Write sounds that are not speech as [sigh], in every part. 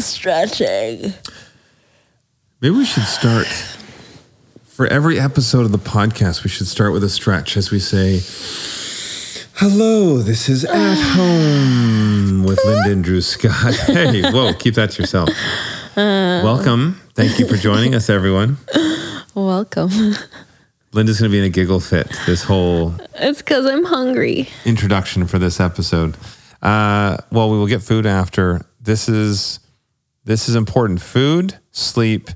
stretching. Maybe we should start for every episode of the podcast. We should start with a stretch as we say, "Hello, this is at [sighs] home with Linda and Drew Scott." [laughs] Hey, whoa, keep that to yourself. Welcome. Thank you for joining us, everyone. [laughs] Welcome. Linda's going to be in a giggle fit this whole It's because I'm hungry. introduction for this episode. Uh, well, we will get food after. This is this is important. Food, sleep,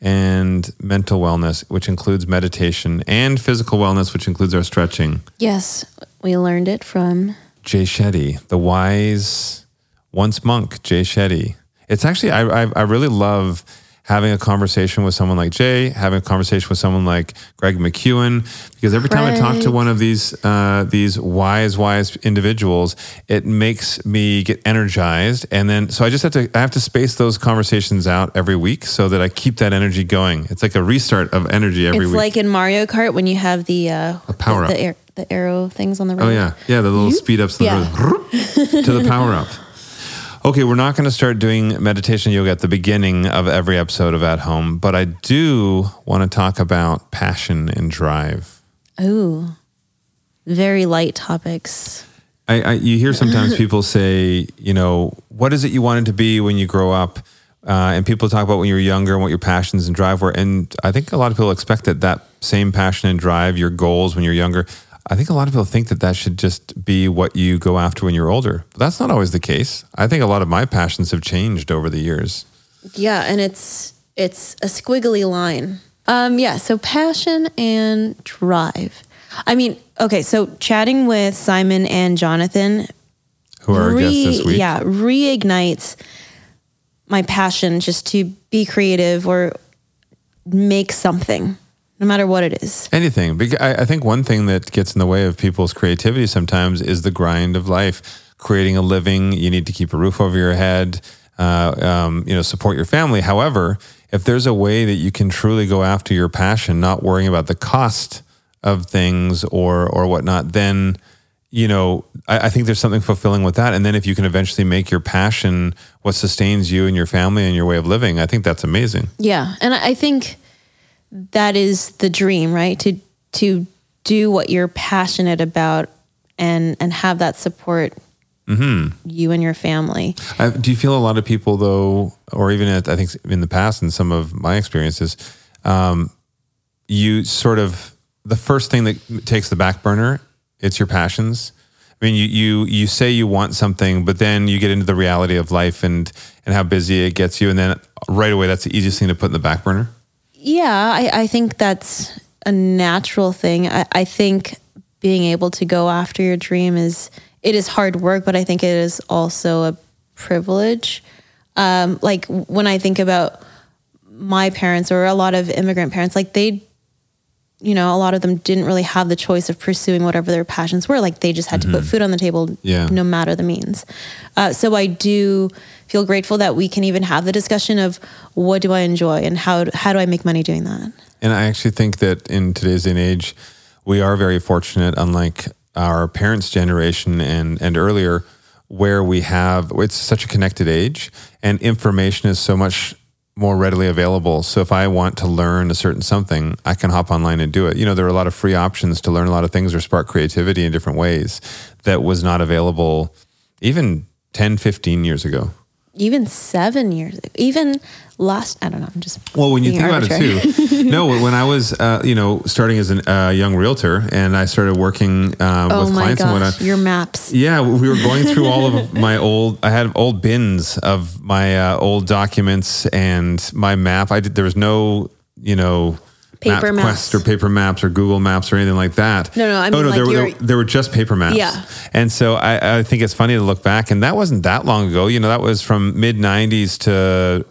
and mental wellness, which includes meditation, and physical wellness, which includes our stretching. Yes, we learned it from. Jay Shetty, the wise once monk, Jay Shetty. It's actually I, I I really love having a conversation with someone like Jay, having a conversation with someone like Greg McKeown, because every time I talk to one of these uh, these wise wise individuals, it makes me get energized, and then so I just have to I have to space those conversations out every week so that I keep that energy going. It's like a restart of energy every week. It's week. like in Mario Kart when you have the uh, A power the, up. the, air, the arrow things on the road. Oh yeah, yeah, the little speed ups the, Yeah. [laughs] to the power up. Okay, we're not going to start doing meditation yoga at the beginning of every episode of At Home, but I do want to talk about passion and drive. Ooh, very light topics. I, I you hear sometimes [laughs] people say, you know, what is it you wanted to be when you grow up? Uh, and people talk about when you were younger and what your passions and drive were. And I think a lot of people expect that that same passion and drive, your goals when you're younger, I think a lot of people think that that should just be what you go after when you're older. But that's not always the case. I think a lot of my passions have changed over the years. Yeah, and it's it's a squiggly line. Um, yeah, so passion and drive. I mean, okay, so chatting with Simon and Jonathan Who are our guests this week? Yeah, reignites my passion just to be creative or make something, no matter what it is. Anything. I, I think one thing that gets in the way of people's creativity sometimes is the grind of life. Creating a living, you need to keep a roof over your head, uh, um, you know, support your family. However, if there's a way that you can truly go after your passion, not worrying about the cost of things or or whatnot, then you know, I, I think there's something fulfilling with that. And then if you can eventually make your passion what sustains you and your family and your way of living, I think that's amazing. Yeah, and I I think that is the dream, right? To to do what you're passionate about and and have that support you and your family. Uh, do you feel a lot of people, though, or even at, I think in the past, in some of my experiences, um, you sort of the first thing that takes the back burner, it's your passions. I mean, you you you say you want something, but then you get into the reality of life and and how busy it gets you, and then right away, that's the easiest thing to put in the back burner. Yeah, I, I think that's a natural thing. I, I think being able to go after your dream is it is hard work, but I think it is also a privilege. Um, like when I think about my parents or a lot of immigrant parents, like they, you know, a lot of them didn't really have the choice of pursuing whatever their passions were. Like they just had to put food on the table, Yeah. no matter the means. Uh, so I do feel grateful that we can even have the discussion of what do I enjoy and how how do I make money doing that. And I actually think that in today's day and age, we are very fortunate, unlike our parents' generation and, and earlier, where we have it's such a connected age and information is so much more readily available. So if I want to learn a certain something, I can hop online and do it. You know, there are a lot of free options to learn a lot of things or spark creativity in different ways that was not available even 10, 15 years ago. Even seven years even last, I don't know, I'm just. Well, when you think about it too, [laughs] no, when I was, uh, you know, starting as a uh, young realtor and I started working uh, Oh with clients and whatnot. your maps. Yeah, we were going through all of my old. I had old bins of my uh, old documents and my map. I did. There was no, you know, Paper map maps. quest or paper maps or Google Maps or anything like that. No, no, I mean, oh no, like there, were, there, were just paper maps. Yeah. and so I, I think it's funny to look back, and that wasn't that long ago. You know, that was from mid '90s to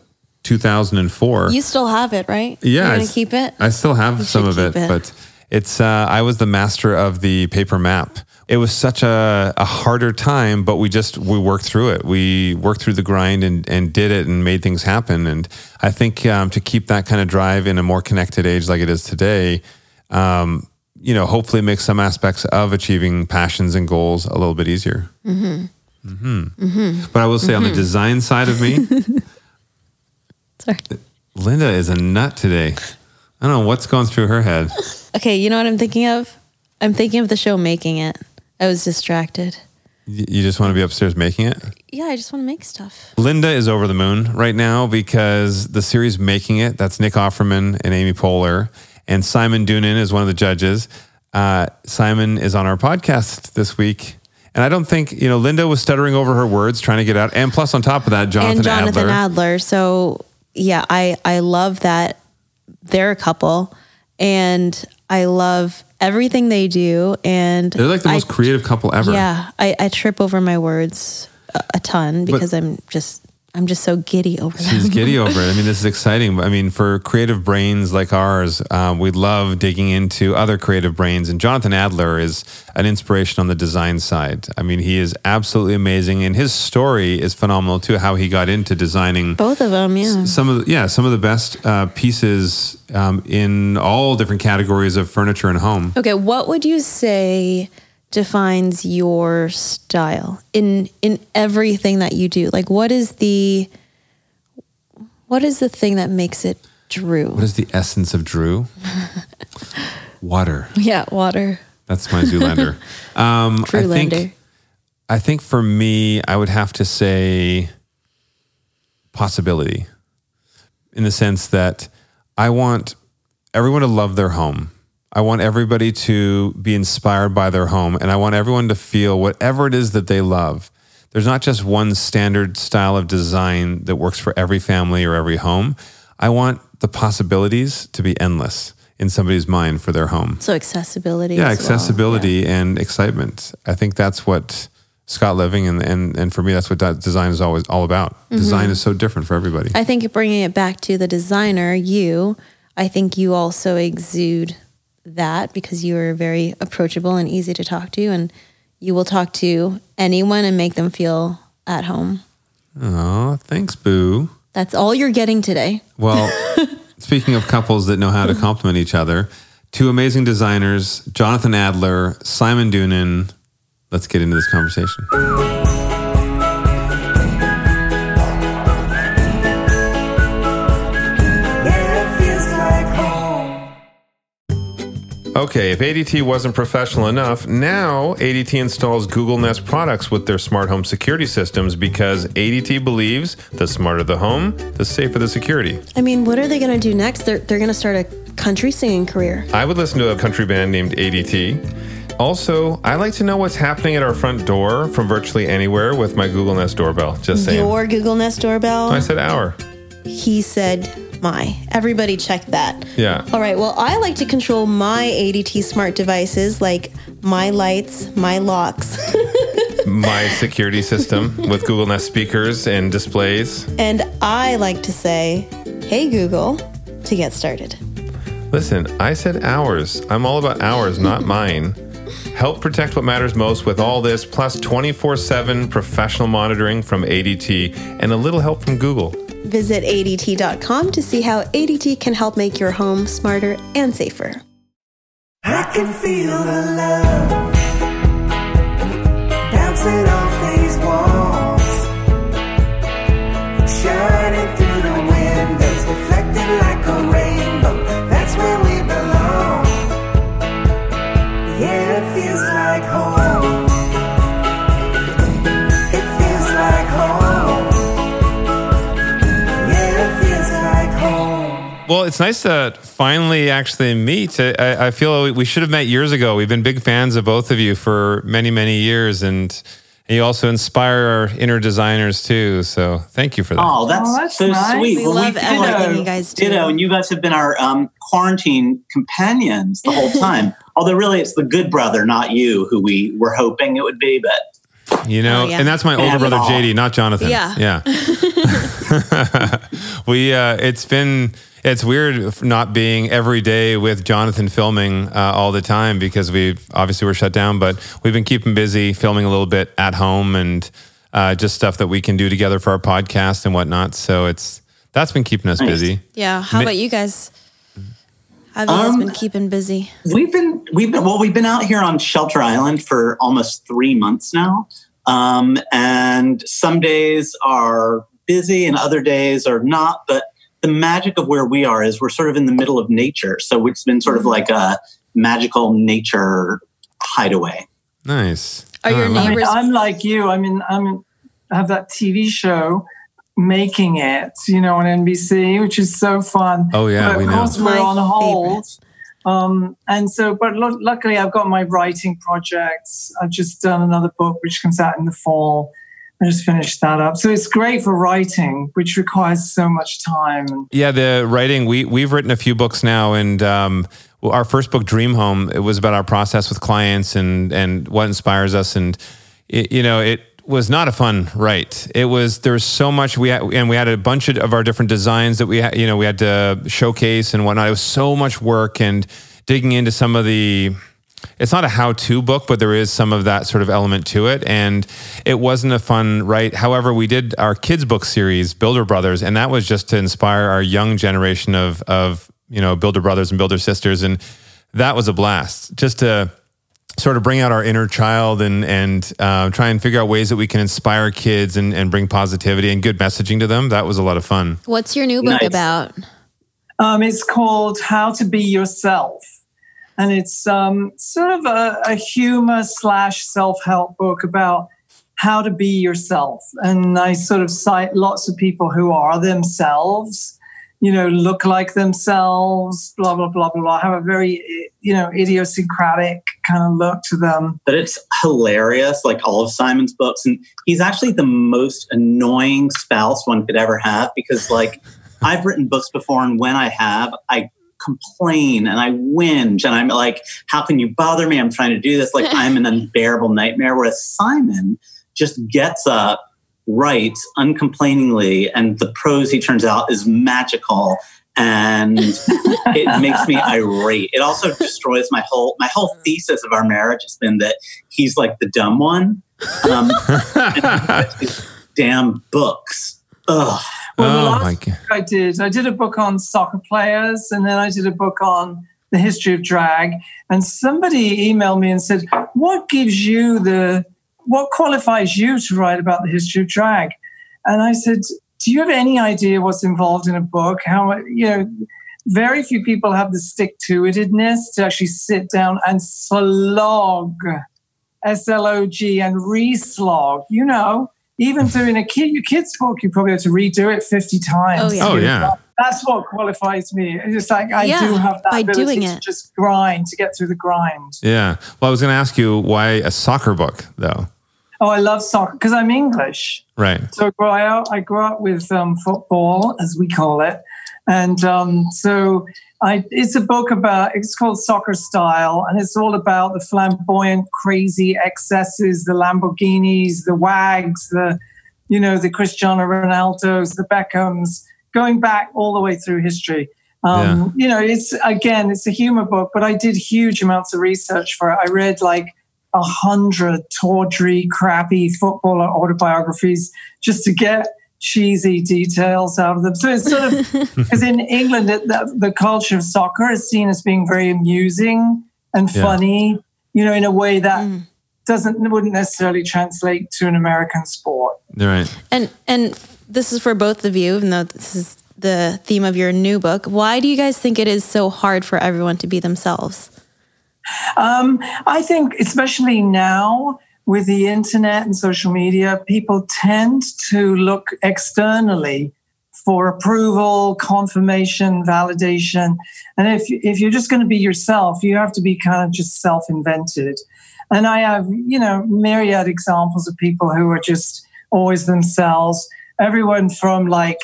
2004. You still have it, right? Yeah, You're gonna s- keep it. I still have some of it, it. but it's uh, I was the master of the paper map. It was such a, a harder time, but we just we worked through it. We worked through the grind and, and did it and made things happen. And I think um, to keep that kind of drive in a more connected age like it is today, um, you know, hopefully makes some aspects of achieving passions and goals a little bit easier. Mm-hmm. Mm-hmm. But I will say on the design side of me, [laughs] Sorry. Linda is a nut today. I don't know what's going through her head. [laughs] Okay, you know what I'm thinking of? I'm thinking of the show Making It. I was distracted. You just want to be upstairs making it? Yeah, I just want to make stuff. Linda is over the moon right now because the series Making It, that's Nick Offerman and Amy Poehler, and Simon Doonan is one of the judges. Uh, Simon is on our podcast this week. And I don't think, you know, Linda was stuttering over her words, trying to get out. And plus, on top of that, Jonathan, and Jonathan Adler. Adler. So yeah, I I love that they're a couple, and I love everything they do. And They're like the I- most creative couple ever. Yeah, I, I trip over my words a, a ton because I'm just I'm just so giddy over them. She's giddy over it. I mean, this is [laughs] exciting. I mean, for creative brains like ours, um, we love digging into other creative brains. And Jonathan Adler is an inspiration on the design side. I mean, he is absolutely amazing, and his story is phenomenal too. How he got into designing Both of them, yeah. some of the, yeah some of the best uh, pieces um, in all different categories of furniture and home. Okay, what would you say defines your style in in everything that you do? Like what is the what is the thing that makes it Drew? What is the essence of Drew? [laughs] Water. yeah, water. That's my Zoolander. [laughs] Um, Drew I think. I think for me, I would have to say possibility in the sense that I want everyone to love their home. I want everybody to be inspired by their home, and I want everyone to feel whatever it is that they love. There's not just one standard style of design that works for every family or every home. I want the possibilities to be endless in somebody's mind for their home So accessibility. yeah as well. accessibility and excitement i think that's what scott living and, and, and for me that's what that design is always all about mm-hmm. design is so different for everybody I think bringing it back to the designer, you, I think you also exude that because you are very approachable and easy to talk to, and you will talk to anyone and make them feel at home. oh thanks boo That's all you're getting today. well [laughs] speaking of couples that know how to compliment each other two amazing designers jonathan adler simon doonan let's get into this conversation Okay, if ADT wasn't professional enough, now ADT installs Google Nest products with their smart home security systems because ADT believes the smarter the home, the safer the security. I mean, what are they going to do next? They're, they're going to start a country singing career. I would listen to a country band named ADT. Also, I like to know what's happening at our front door from virtually anywhere with my Google Nest doorbell. Just saying. Your Google Nest doorbell. I said our. He said my. Everybody check that. Yeah. All right. Well, I like to control my ADT smart devices like my lights, my locks, [laughs] My security system with Google Nest speakers and displays. and I like to say, "Hey Google," to get started. Listen, I said ours. I'm all about ours, not mine. Help protect what matters most with all this, plus 24 7 professional monitoring from ADT and a little help from Google. Visit ADT.com to see how ADT can help make your home smarter and safer. I can feel the love bouncing off Well, it's nice to finally actually meet. I- I, I feel we- we should have met years ago. We've been big fans of both of you for many, many years, and you also inspire our inner designers too. So thank you for that. Oh, that's, Oh, that's so nice. sweet. We love everything you guys do. Ditto, and you guys have been our um, quarantine companions the whole [laughs] time. Although, really, it's the good brother, not you, who we were hoping it would be. But You know, Oh, yeah. and that's my older brother Aw. JD, not Jonathan. Yeah. yeah. [laughs] [laughs] we uh, it's been it's weird not being every day with Jonathan filming uh, all the time because we obviously we're shut down, but we've been keeping busy filming a little bit at home and uh, just stuff that we can do together for our podcast and whatnot. So it's that's been keeping us Nice. busy. Yeah. How Ma- about you guys? I've you Um, been keeping busy? we've been we've been well, we've been out here on Shelter Island for almost three months now, um, and some days are busy and other days are not. But the magic of where we are is we're sort of in the middle of nature. So it's been sort of like a magical nature hideaway. Nice. Are your Oh, I love I it. mean, Neighbors- I'm like you. I mean, I'm I have that TV show, Making It, you know, on NBC, which is so fun. Oh, yeah, but we of know. course we're My on hold. Um, and so, but lu- luckily, I've got my writing projects. I've just done another book which comes out in the fall. I just finished that up. So it's great for writing, which requires so much time. Yeah, the writing. We we've written a few books now, and um, our first book, Dream Home, it was about our process with clients and and what inspires us, and it, you know it was not a fun write. It was there was so much we had, and we had a bunch of, of our different designs that we had, you know we had to showcase and whatnot. It was so much work and digging into some of the it's not a how-to book, but there is some of that sort of element to it, and it wasn't a fun write. However, we did our kids' book series, Builder Brothers, and that was just to inspire our young generation of of you know Builder Brothers and Builder Sisters, and that was a blast. Just to sort of bring out our inner child and and uh, try and figure out ways that we can inspire kids and, and bring positivity and good messaging to them. That was a lot of fun. What's your new book Nice. about? Um, it's called How to Be Yourself. And it's um, sort of a, a humor slash self help book about how to be yourself. And I sort of cite lots of people who are themselves, you know, look like themselves, blah, blah, blah, blah, blah, have a very, you know, idiosyncratic kind of look to them. But it's hilarious, like all of Simon's books. And he's actually the most annoying spouse one could ever have because, like, I've written books before, and when I have, I complain and I whinge and I'm like, how can you bother me? I'm trying to do this. Like, I'm an [laughs] unbearable nightmare. Whereas Simon just gets up, writes uncomplainingly, and the prose he turns out is magical. And [laughs] it makes me irate. It also destroys my whole my whole thesis of our marriage has been that he's like the dumb one. Um, [laughs] and he these damn books. Ugh. Well, the oh last my god! I did. I did a book on soccer players, and then I did a book on the history of drag. And somebody emailed me and said, "What gives you the what qualifies you to write about the history of drag?" And I said, "Do you have any idea what's involved in a book? How you know?" Very few people have the stick to itedness to actually sit down and slog, S L O G, and reslog. You know, even [laughs] doing a kid, your kid's book, you probably have to redo it 50 times. Oh, yeah. Oh yeah, That's what qualifies me. It's just like I Yeah, do have that by ability doing to just grind, to get through the grind. yeah. Well, I was going to ask you why a soccer book though. Oh, I love soccer because I'm English. Right. So I grew up, I grew up with um, football, as we call it. And um, so I, it's a book about, it's called Soccer Style, and it's all about the flamboyant, crazy excesses, the Lamborghinis, the Wags, the, you know, the Cristiano Ronaldos, the Beckhams, going back all the way through history. Um, You know, it's, again, it's a humor book, but I did huge amounts of research for it. I read like a hundred tawdry, crappy footballer autobiographies just to get cheesy details out of them. So it's sort of [laughs] because in England, it, the, the culture of soccer is seen as being very amusing and Yeah. funny. You know, in a way that Mm. doesn't wouldn't necessarily translate to an American sport. Right. And and this is for both of you, even though this is the theme of your new book. Why do you guys think it is so hard for everyone to be themselves? Um, I think, especially now with the internet and social media, people tend to look externally for approval, confirmation, validation. And if if you're just going to be yourself, you have to be kind of just self-invented. And I have, you know, myriad examples of people who are just always themselves. Everyone from like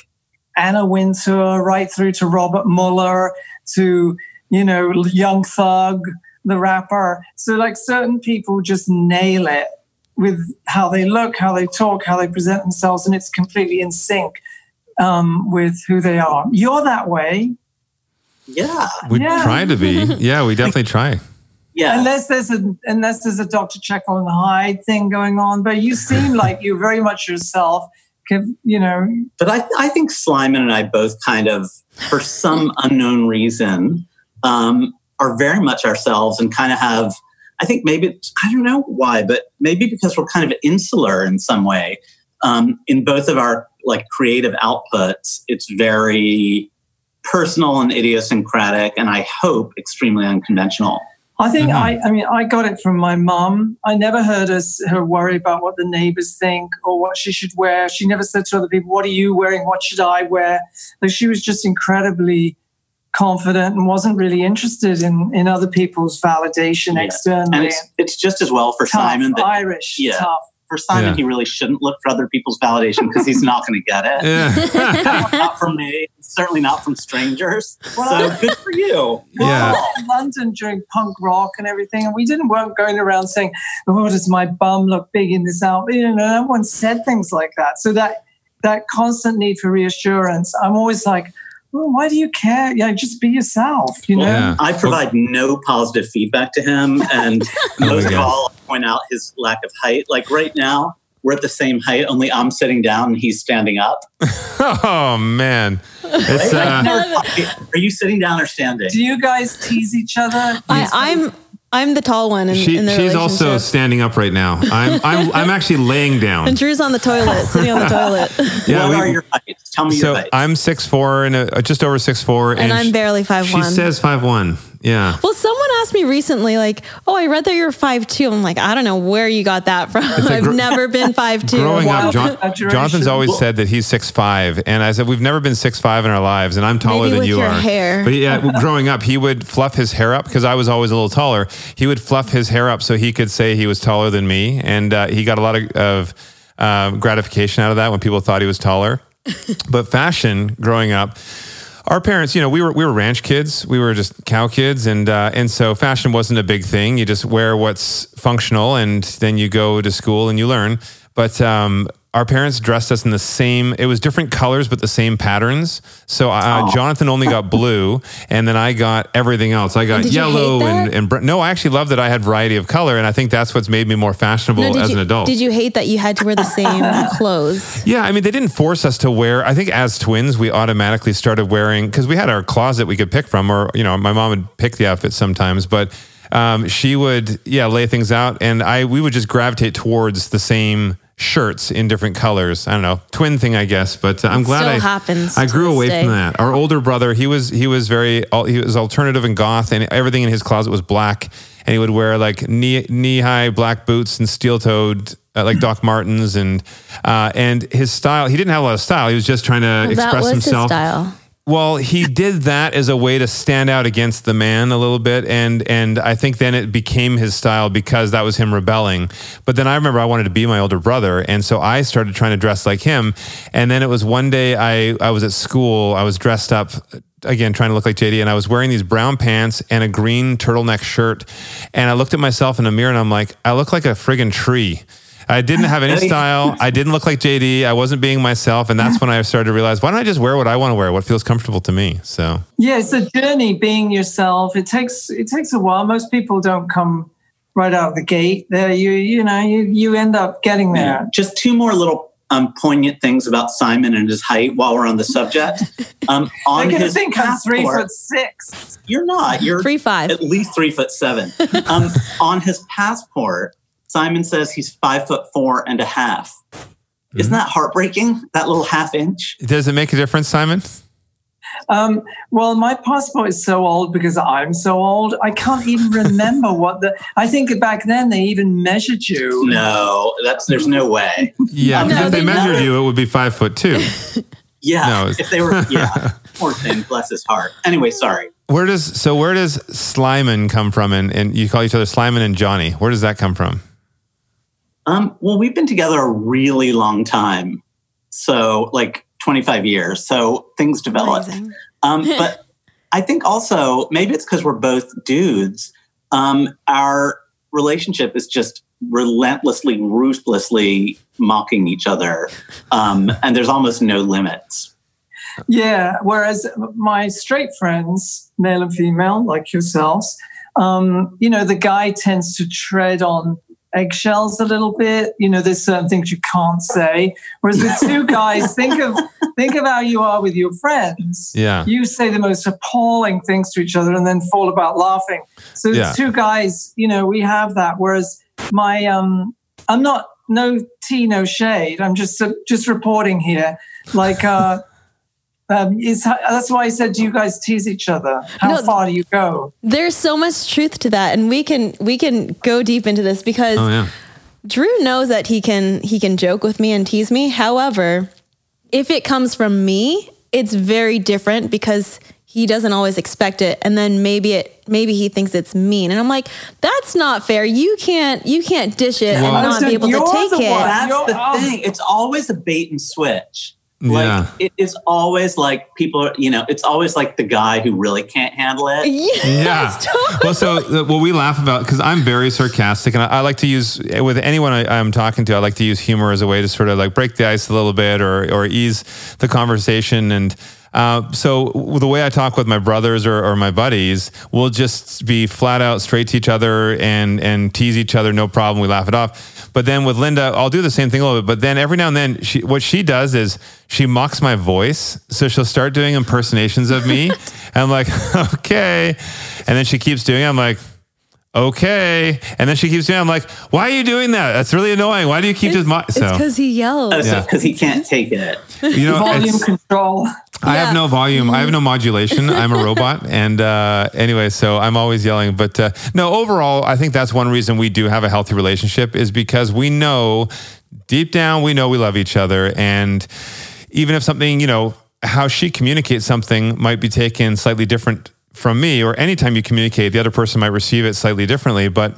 Anna Wintour right through to Robert Mueller to, you know, Young Thug, the rapper. So like certain people just nail it with how they look, how they talk, how they present themselves, and it's completely in sync um, with who they are. You're that way, Yeah. We Yeah. try to be. [laughs] Yeah, we definitely try. Yeah. unless there's a unless there's a Dr. Jekyll and Hyde thing going on. But you seem [laughs] like you're very much yourself. Can- You know, But I, I think Slyman and I both kind of, for some unknown reason, um, are very much ourselves and kind of have, I think maybe, I don't know why, but maybe because we're kind of insular in some way. Um, in both of our like creative outputs, it's very personal and idiosyncratic, and I hope extremely unconventional. I think Mhm. I, I mean, I got it from my mom I never heard us, her worry about what the neighbors think or what she should wear. She never said to other people, What are you wearing? What should I wear? Like she was just incredibly confident and wasn't really interested in, in other people's validation Yeah. externally. And it's it's just as well for tough, Simon that Irish, Yeah. tough. for Simon Yeah. he really shouldn't look for other people's validation because he's not going to get it. Yeah. [laughs] not from me, certainly not from strangers. Well, so good for you. Yeah. Well, in London during punk rock and everything, and we didn't weren't going around saying, "Oh, does my bum look big in this outfit?" You know, no one said things like that. So that that constant need for reassurance, I'm always like, well, "Why do you care? Yeah, just be yourself." You know. Yeah. I provide no positive feedback to him, and [laughs] Oh most of all, I point out his lack of height. Like right now, we're at the same height, only I'm sitting down and he's standing up. [laughs] oh man, it's Right? uh, Are you sitting down or standing? Do you guys tease each other? I, I'm I'm the tall one in, she, in the she's also standing up right now. [laughs] I'm I'm I'm actually laying down. and Drew's on the toilet, sitting on the toilet, [laughs] Yeah, what we- are your heights? Tell me so your height. I'm six four and uh, just over six four, and I'm she- barely five She one. says five one. Yeah. Well, someone asked me recently, like, "Oh, I read that you're five two. I'm like, I don't know where you got that from. I've never been five two. Growing Wow. up, John, Jonathan's always said that he's six five, and I said we've never been six five in our lives, and I'm taller Maybe than with you your are. hair. But yeah, growing up, he would fluff his hair up because I was always a little taller. He would fluff his hair up so he could say he was taller than me, and uh, he got a lot of, of uh, gratification out of that when people thought he was taller. [laughs] but fashion, growing up. Our parents, you know, we were we were ranch kids. We were just cow kids, and uh, and so fashion wasn't a big thing. You just wear what's functional, and then you go to school and you learn. But um, our parents dressed us in the same. It was different colors, but the same patterns. So uh, Jonathan only got [laughs] blue, and then I got everything else. I got yellow and and br- no. I actually love that I had variety of color, and I think that's what's made me more fashionable No, as you, an adult. Did you hate that you had to wear the same [laughs] clothes? Yeah, I mean, they didn't force us to wear. I think as twins, we automatically started wearing because we had our closet we could pick from, or you know, my mom would pick the outfits sometimes, but um, she would, yeah, lay things out, and I we would just gravitate towards the same shirts in different colors. I don't know, twin thing, I guess. But uh, I'm glad still I happens I grew away day. from that. Our older brother, he was he was very he was alternative and goth, and everything in his closet was black, and he would wear like knee knee high black boots and steel toed. Uh, like Doc Martens and uh, and his style. He didn't have a lot of style. He was just trying to Well, that express himself. Well, he did that as a way to stand out against the man a little bit, and and I think then it became his style because that was him rebelling. But then I remember I wanted to be my older brother, and so I started trying to dress like him. And then it was one day I I was at school, I was dressed up again trying to look like JD, and I was wearing these brown pants and a green turtleneck shirt, and I looked at myself in the mirror and I'm like, I look like a friggin' tree. I didn't have any [laughs] style. I didn't look like JD. I wasn't being myself. And that's when I started to realize, why don't I just wear what I want to wear, what feels comfortable to me? So, Yeah, it's a journey being yourself. It takes it takes a while. Most people don't come right out the gate. There, you you know you you end up getting there. Just two more little um, poignant things about Simon and his height while we're on the subject. [laughs] Um, on They're his think I'm three passport- foot six. You're not. You're Three five. at least three foot seven. [laughs] Um, on his passport, Simon says he's five foot four and a half. Isn't that heartbreaking? That little half inch. does it make a difference, Simon? Um, well, my passport is so old because I'm so old. I can't even [laughs] remember what the. I think back then they even measured you. No, that's there's no way. Yeah, No, if they they measured never- you, it would be five foot two. [laughs] Yeah, No, if they were, yeah, [laughs] poor thing, bless his heart. Anyway, sorry. Where does so where does Slyman come from? And, and you call each other Slyman and Johnny. Where does that come from? Um, well, we've been together a really long time, so like 25 years. So things develop. Um, [laughs] but I think also maybe it's because we're both dudes. Um, our relationship is just relentlessly, ruthlessly mocking each other, um, and there's almost no limits. Yeah. Whereas my straight friends, male and female, like yourselves, um, you know, the guy tends to tread on eggshells a little bit. You know, there's certain things you can't say. Whereas with [laughs] two guys, think of think of how you are with your friends. Yeah. You say the most appalling things to each other and then fall about laughing. So Yeah. the two guys, you know, we have that. Whereas my um I'm not no tea, no shade. I'm just just reporting here. Like, uh, um, is that's why I said, do you guys tease each other? How No. far do you go? There's so much truth to that, and we can we can go deep into this because Oh yeah. Drew knows that he can he can joke with me and tease me. However, if it comes from me, it's very different because he doesn't always expect it and then maybe it maybe he thinks it's mean and I'm like that's not fair. You can't you can't dish it Well- and not Listen, be able to take the it. one- That's You're- the oh. thing. It's always a bait and switch. Like Yeah. it is always like people you know, it's always like the guy who really can't handle it. [laughs] Yes, Yeah. [laughs] totally. Well, so uh, what we laugh about because I'm very sarcastic, and I, I like to use with anyone I, I'm talking to, I like to use humor as a way to sort of like break the ice a little bit or or ease the conversation. And uh, so the way I talk with my brothers or, or my buddies, we'll just be flat out straight to each other and and tease each other, no problem. We laugh it off. But then with Linda, I'll do the same thing a little bit. But then every now and then, she what she does is she mocks my voice. So she'll start doing impersonations of me. and [laughs] I'm like, [laughs] okay. And then she keeps doing it. I'm like, okay. And then she keeps doing it. I'm like, why are you doing that? That's really annoying. Why do you keep just mo-? It's because he yells. Yeah. because he can't take it. you know, Volume control. I have no volume. I have no modulation. I'm a [laughs] robot. And uh, anyway, so I'm always yelling. But uh, no, overall, I think that's one reason we do have a healthy relationship is because we know deep down, we know we love each other. And even if something, you know, how she communicates something might be taken slightly different from me, or anytime you communicate, the other person might receive it slightly differently. But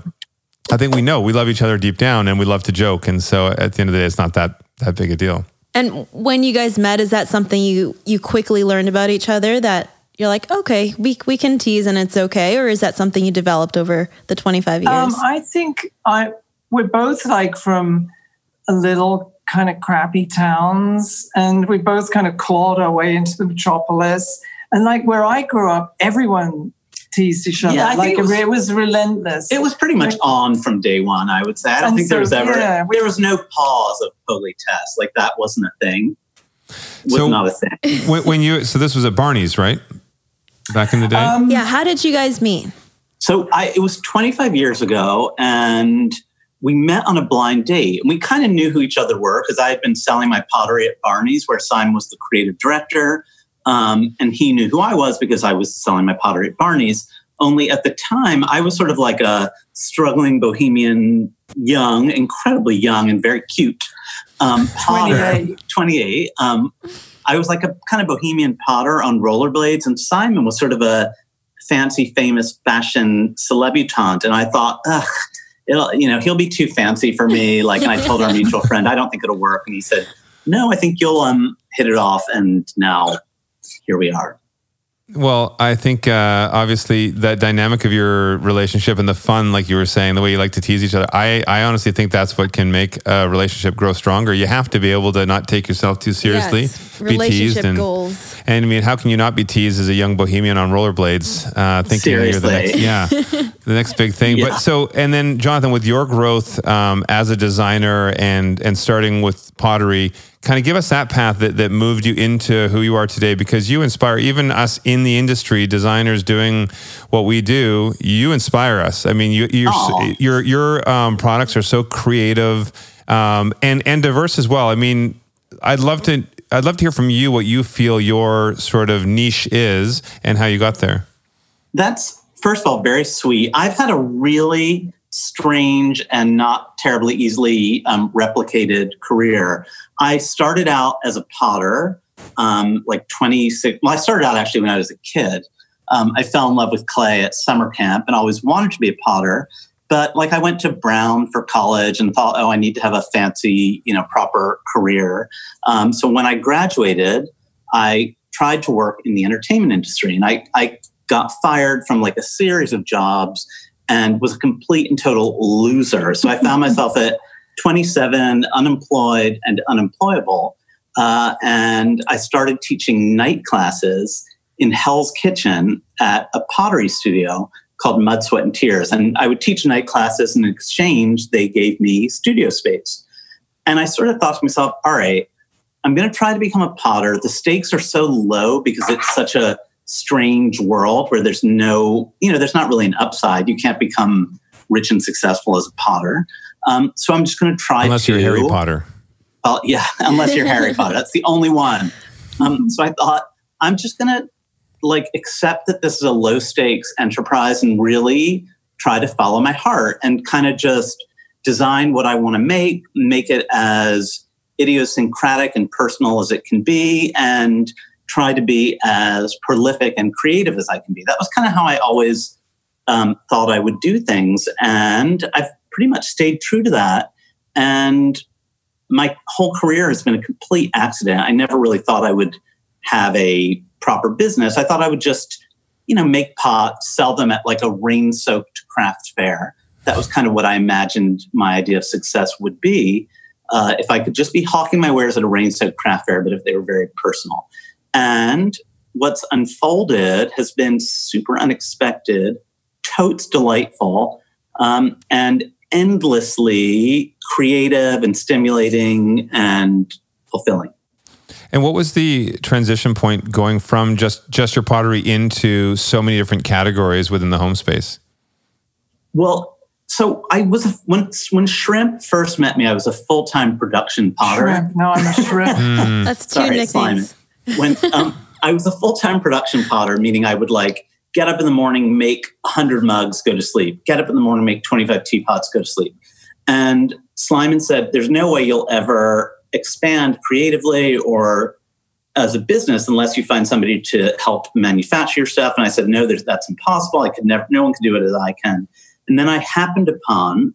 I think we know we love each other deep down and we love to joke. And so at the end of the day, it's not that, that big a deal. And when you guys met, is that something you you quickly learned about each other that you're like, okay, we we can tease and it's okay, or is that something you developed over the 25 years? Um, I think I we're both like from a little kind of crappy towns, and we both kind of clawed our way into the metropolis. And like where I grew up, everyone teased each other. Yeah, I like think it was- it was relentless. It was pretty much on from day one, I would say. I don't And think there was ever yeah, there was no pause of politesse. Like that wasn't a thing. Was So- not a thing. [laughs] when, when you, so this was at Barneys, right? Back in the day? Um, yeah, how did you guys meet? So I, it was 25 years ago, and we met on a blind date. And we kind of knew who each other were because I had been selling my pottery at Barneys, where Simon was the creative director. Um, and he knew who I was because I was selling my pottery at Barneys. Only at the time, I was sort of like a struggling bohemian, young, incredibly young, and very cute um, potter. 28. 28. Um, I was like a kind of bohemian potter on rollerblades, and Simon was sort of a fancy, famous fashion celebutante. And I thought, ugh, it'll, you know, he'll be too fancy for me. [laughs] Like, and I told our mutual friend, I don't think it'll work. And he said, no, I think you'll um, hit it off. And now here we are. Well, I think uh, obviously that dynamic of your relationship and the fun, like you were saying, the way you like to tease each other, I, I honestly think that's what can make a relationship grow stronger. You have to be able to not take yourself too seriously, Yes, be teased, relationship and goals. and I mean, how can you not be teased as a young bohemian on rollerblades, uh, thinking you're the next, Seriously. yeah, [laughs] the next big thing? Yeah. But so, and then Jonathan, with your growth um, as a designer and and starting with pottery, kind of give us that path that that moved you into who you are today, because you inspire even us in the industry, designers doing what we do. You inspire us. I mean, you, you're your your um, products are so creative um, and and diverse as well. I mean, I'd love to I'd love to hear from you what you feel your sort of niche is and how you got there. That's, first of all, very sweet. I've had a really strange and not terribly easily um, replicated career. I started out as a potter, um, like 26. Well, I started out actually when I was a kid. Um, I fell in love with clay at summer camp and always wanted to be a potter. But like I went to Brown for college and thought, oh, I need to have a fancy, you know, proper career. Um, so when I graduated, I tried to work in the entertainment industry and I, I got fired from like a series of jobs and was a complete and total loser. So I found myself at 27, unemployed and unemployable. Uh, and I started teaching night classes in Hell's Kitchen at a pottery studio called Mud, Sweat, and Tears. And I would teach night classes, and in exchange, they gave me studio space. And I sort of thought to myself, all right, I'm going to try to become a potter. The stakes are so low because it's such a strange world where there's no, you know, there's not really an upside. You can't become rich and successful as a potter. Um, so I'm just going to try Unless to. you're Harry Potter. Well, yeah, [laughs] unless you're Harry Potter. That's the only one. Um, so I thought, I'm just going to like accept that this is a low stakes enterprise and really try to follow my heart and kind of just design what I want to make, make it as idiosyncratic and personal as it can be, and try to be as prolific and creative as I can be. That was kind of how I always um, thought I would do things. And I've pretty much stayed true to that. And my whole career has been a complete accident. I never really thought I would have a proper business. I thought I would just, you know, make pots, sell them at like a rain soaked craft fair. That was kind of what I imagined my idea of success would be. Uh, if I could just be hawking my wares at a rain soaked craft fair, but if they were very personal. And what's unfolded has been super unexpected, totes delightful, um, and endlessly creative and stimulating and fulfilling. And what was the transition point going from just just your pottery into so many different categories within the home space? Well, so I was a, when when Shrimp first met me, I was a full time production potter. Shrimp. No, I'm a shrimp. Hmm. That's two Sorry, nicknames. When um, I was a full time production potter, meaning I would like get up in the morning, make 100 mugs, go to sleep. Get up in the morning, make 25 teapots, go to sleep. And Slyman said, "There's no way you'll ever expand creatively or as a business unless you find somebody to help manufacture your stuff." And I said, "No, that's impossible. I could never. No one can do it as I can." And then I happened upon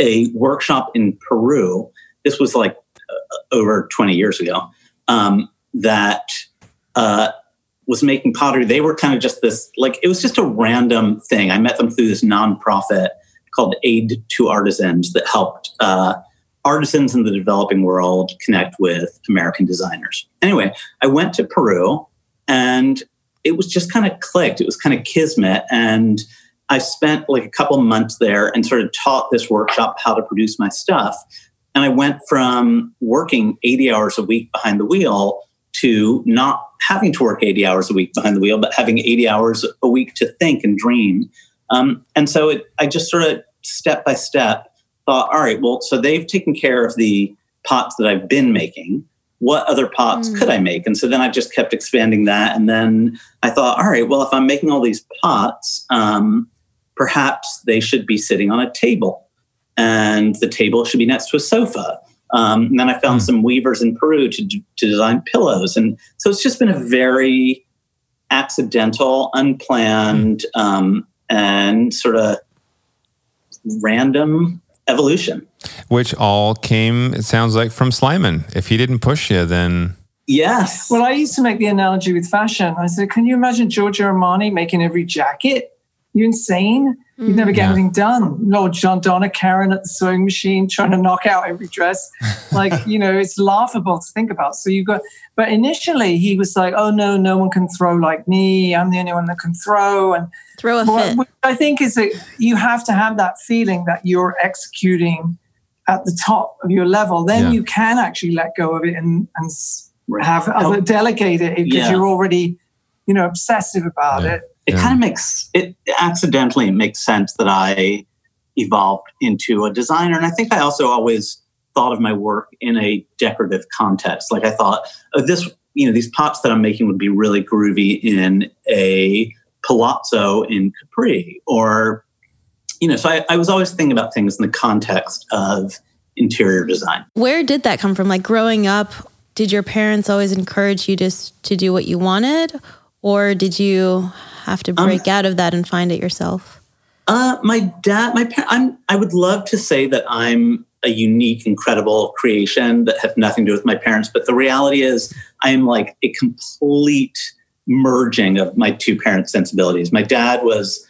a workshop in Peru. This was like uh, over 20 years ago. Um, that uh, was making pottery. They were kind of just this, like, it was just a random thing. I met them through this nonprofit called Aid to Artisans that helped uh, artisans in the developing world connect with American designers. Anyway, I went to Peru and it was just kind of clicked. It was kind of kismet. And I spent like a couple months there and sort of taught this workshop how to produce my stuff. And I went from working 80 hours a week behind the wheel to not having to work 80 hours a week behind the wheel, but having 80 hours a week to think and dream. Um, and so it, I just sort of step by step thought, all right, well, so they've taken care of the pots that I've been making. What other pots Mm. could I make? And so then I just kept expanding that. And then I thought, all right, well, if I'm making all these pots, um, perhaps they should be sitting on a table and the table should be next to a sofa. Um, and then I found Hmm. some weavers in Peru to, to design pillows. And so it's just been a very accidental, unplanned, um, and sort of random evolution. Which all came, it sounds like, from Slyman. If he didn't push you, then Yes. Well, I used to make the analogy with fashion. I said, can you imagine Giorgio Armani making every jacket? You insane? You'd never get Yeah. anything done. Lord John Donna Karan at the sewing machine trying to knock out every dress. [laughs] Like, you know, it's laughable to think about. So you got, but initially he was like, oh no, no one can throw like me. I'm the only one that can throw. And Throw a what, fit. what I think is that you have to have that feeling that you're executing at the top of your level. Then Yeah. you can actually let go of it and, and have other delegate it because Yeah. you're already, you know, obsessive about Yeah. it. It Yeah. kind of makes it accidentally makes sense that I evolved into a designer. And I think I also always thought of my work in a decorative context. Like I thought, oh, this, you know, these pots that I'm making would be really groovy in a palazzo in Capri or, you know, so I, I was always thinking about things in the context of interior design. Where did that come from? Like growing up, did your parents always encourage you just to do what you wanted? Or did you have to Um, break out of that and find it yourself? Uh, my dad, my par- I'm. I would love to say that I'm a unique, incredible creation that have nothing to do with my parents, but the reality is, I am like a complete merging of my two parents' sensibilities. My dad was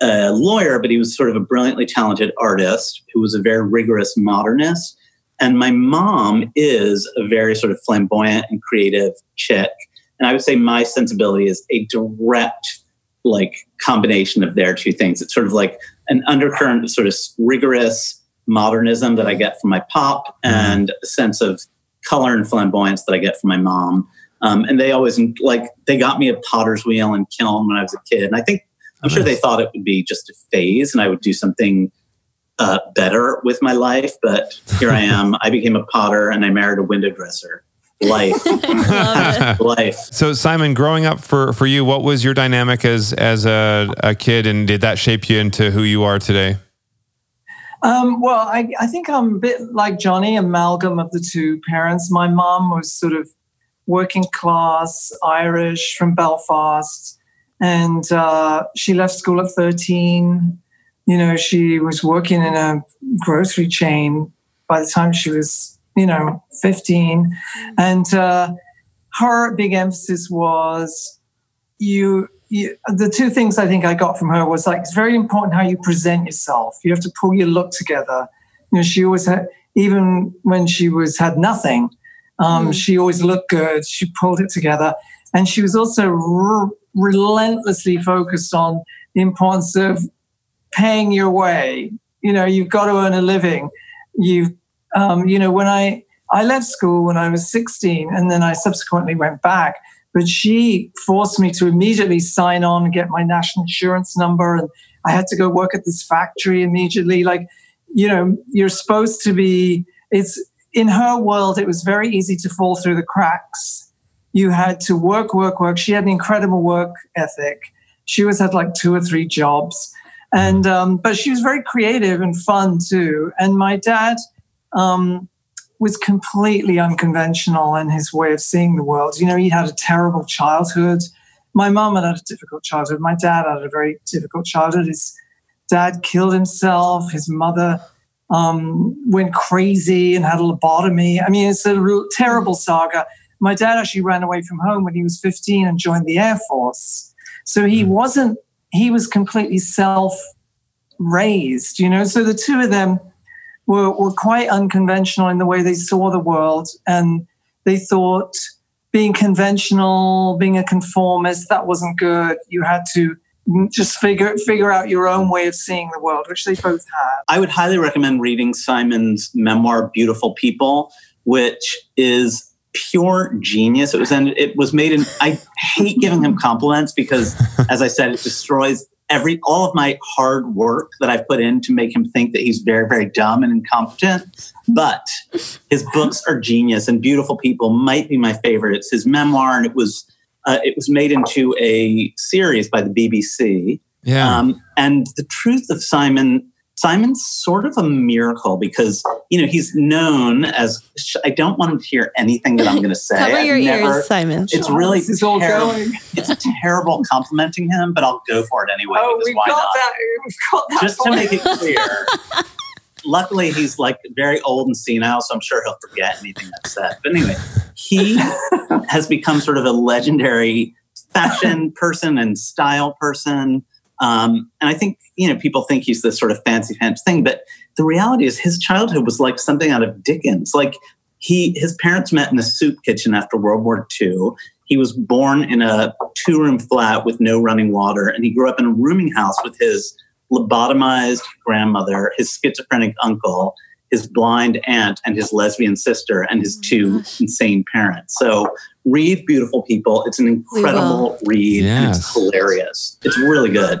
a lawyer, but he was sort of a brilliantly talented artist who was a very rigorous modernist. And my mom is a very sort of flamboyant and creative chick. And I would say my sensibility is a direct like combination of their two things. It's sort of like an undercurrent of sort of rigorous modernism that I get from my pop and a sense of color and flamboyance that I get from my mom. Um, and they always like they got me a potter's wheel and kiln when I was a kid. And I think I'm sure they thought it would be just a phase and I would do something uh, better with my life, but here I am. [laughs] I became a potter and I married a window dresser. Life, [laughs] life. So Simon, growing up for for you, what was your dynamic as as a, a kid, and did that shape you into who you are today? Um, well, I, I think I'm a bit like Johnny, amalgam of the two parents. My mom was sort of working class Irish from Belfast, and uh, she left school at 13. You know, she was working in a grocery chain by the time she was, you know, 15. And uh, her big emphasis was you you, the two things I think I got from her was like it's very important how you present yourself. You have to pull your look together. You know, she always had, even when she was had nothing, um, she always looked good. She pulled it together, and she was also r- relentlessly focused on the importance of paying your way. You know, you've got to earn a living. You, um, you know, when I I left school when I was 16, and then I subsequently went back but she forced me to immediately sign on and get my national insurance number and i had to go work at this factory immediately. Like you know you're supposed to be it's in her world it was very easy to fall through the cracks. You had to work work work. She had an incredible work ethic. She always had like two or three jobs. And um, but she was very creative and fun too. And my dad um, was completely unconventional in his way of seeing the world. You know, he had a terrible childhood. My mom had had a difficult childhood. My dad had a very difficult childhood. His dad killed himself. His mother um, went crazy and had a lobotomy. I mean, it's a real terrible saga. My dad actually ran away from home when he was 15 and joined the Air Force. So he wasn't, he was completely self raised, you know. So the two of them were, were quite unconventional in the way they saw the world. And they thought being conventional, being a conformist, that wasn't good. You had to just figure figure out your own way of seeing the world, which they both had. I would highly recommend reading Simon's memoir, Beautiful People, which is pure genius. It was and it was made in I hate giving him compliments because [laughs] as I said, it destroys every all of my hard work that I've put in to make him think that he's very, very dumb and incompetent. But his books are genius and Beautiful People might be my favorite. It's his memoir and it was uh, it was made into a series by the BBC. Yeah. Um, and the truth of Simon, Simon's sort of a miracle because you know he's known as. I don't want him to hear anything that I'm going [laughs] to say. Cover I've your never- ears, Simon. It's really This is all terrible. going. [laughs] It's terrible complimenting him, but I'll go for it anyway. Oh, we've why got not? that. We've got that. Just to make it clear. [laughs] Luckily, he's like very old and senile, so I'm sure he'll forget anything I've said. But anyway, he has become sort of a legendary fashion person and style person. Um, and I think, you know, people think he's this sort of fancy pants thing, but the reality is his childhood was like something out of Dickens. Like he, his parents met in a soup kitchen after World War II. He was born in a two room flat with no running water, and he grew up in a rooming house with his lobotomized grandmother, his schizophrenic uncle, his blind aunt, and his lesbian sister, and his two insane parents. So read Beautiful People. It's an incredible read and it's hilarious. It's really good.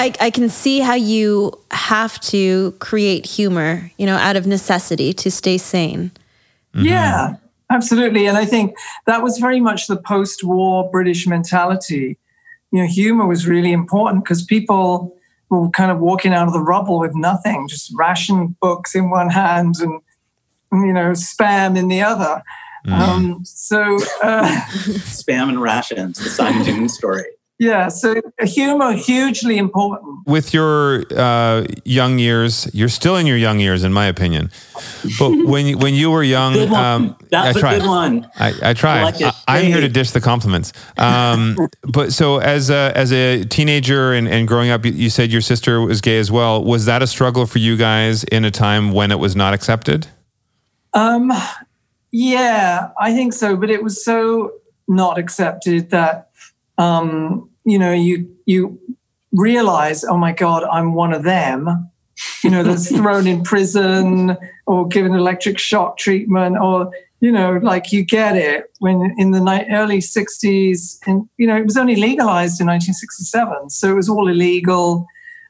I, I can see how you have to create humor, you know, out of necessity to stay sane. Yeah, absolutely. And I think that was very much the post war British mentality. You know, humor was really important because people were kind of walking out of the rubble with nothing, just ration books in one [laughs] hand and, you know, spam in the other. Um, so, uh, [laughs] Spam and rations, the Simon Doonan story. Yeah, so humor hugely important. with your uh, young years, you're still in your young years, in my opinion. But [laughs] when you, when you were young, um, That's I a tried. good one. I, I tried. I like. I, am here to dish the compliments. Um, [laughs] but so as a, as a teenager and, and growing up, you, you said your sister was gay as well. Was that a struggle for you guys in a time when it was not accepted? Um, yeah, I think so. But it was so not accepted that um, you know you you realize, oh my god, I'm one of them. You know, that's [laughs] thrown in prison or given electric shock treatment, or you know, like you get it when in the ni- early '60s, and you know, it was only legalized in 1967, so it was all illegal,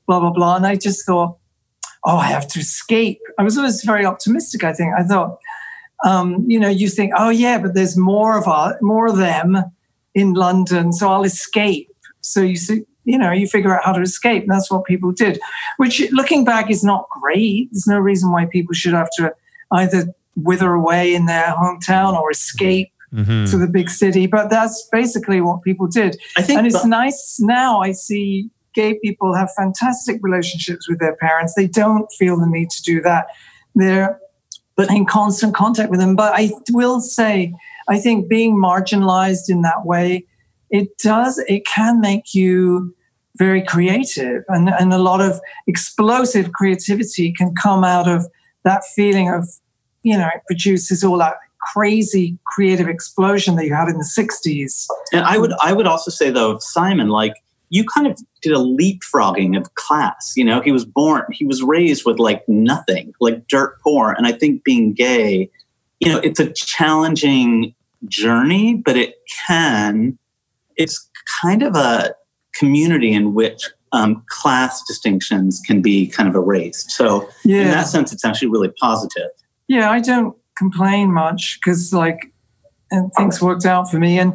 blah blah blah. And I just thought, oh, I have to escape. I was always very optimistic. I think I thought um, you know, you think, oh yeah, but there's more of our, more of them in London, so I'll escape. So you see, you know, you figure out how to escape, and that's what people did. Which, looking back, is not great. There's no reason why people should have to either wither away in their hometown or escape Mm-hmm. to the big city. But that's basically what people did. I think And it's the- nice now. I see gay people have fantastic relationships with their parents. They don't feel the need to do that. They're but in constant contact with them. But I will say, I think being marginalized in that way, it does, it can make you very creative. And, and a lot of explosive creativity can come out of that feeling of, you know, it produces all that crazy creative explosion that you had in the 60s. And I would I would also say though, Simon, like you kind of did a leapfrogging of class. You know, he was born, he was raised with like nothing, like dirt poor. And I think being gay, you know, it's a challenging journey, but it can, it's kind of a community in which um, class distinctions can be kind of erased. So in that sense, it's actually really positive. Yeah, I don't complain much because like and things worked out for me. And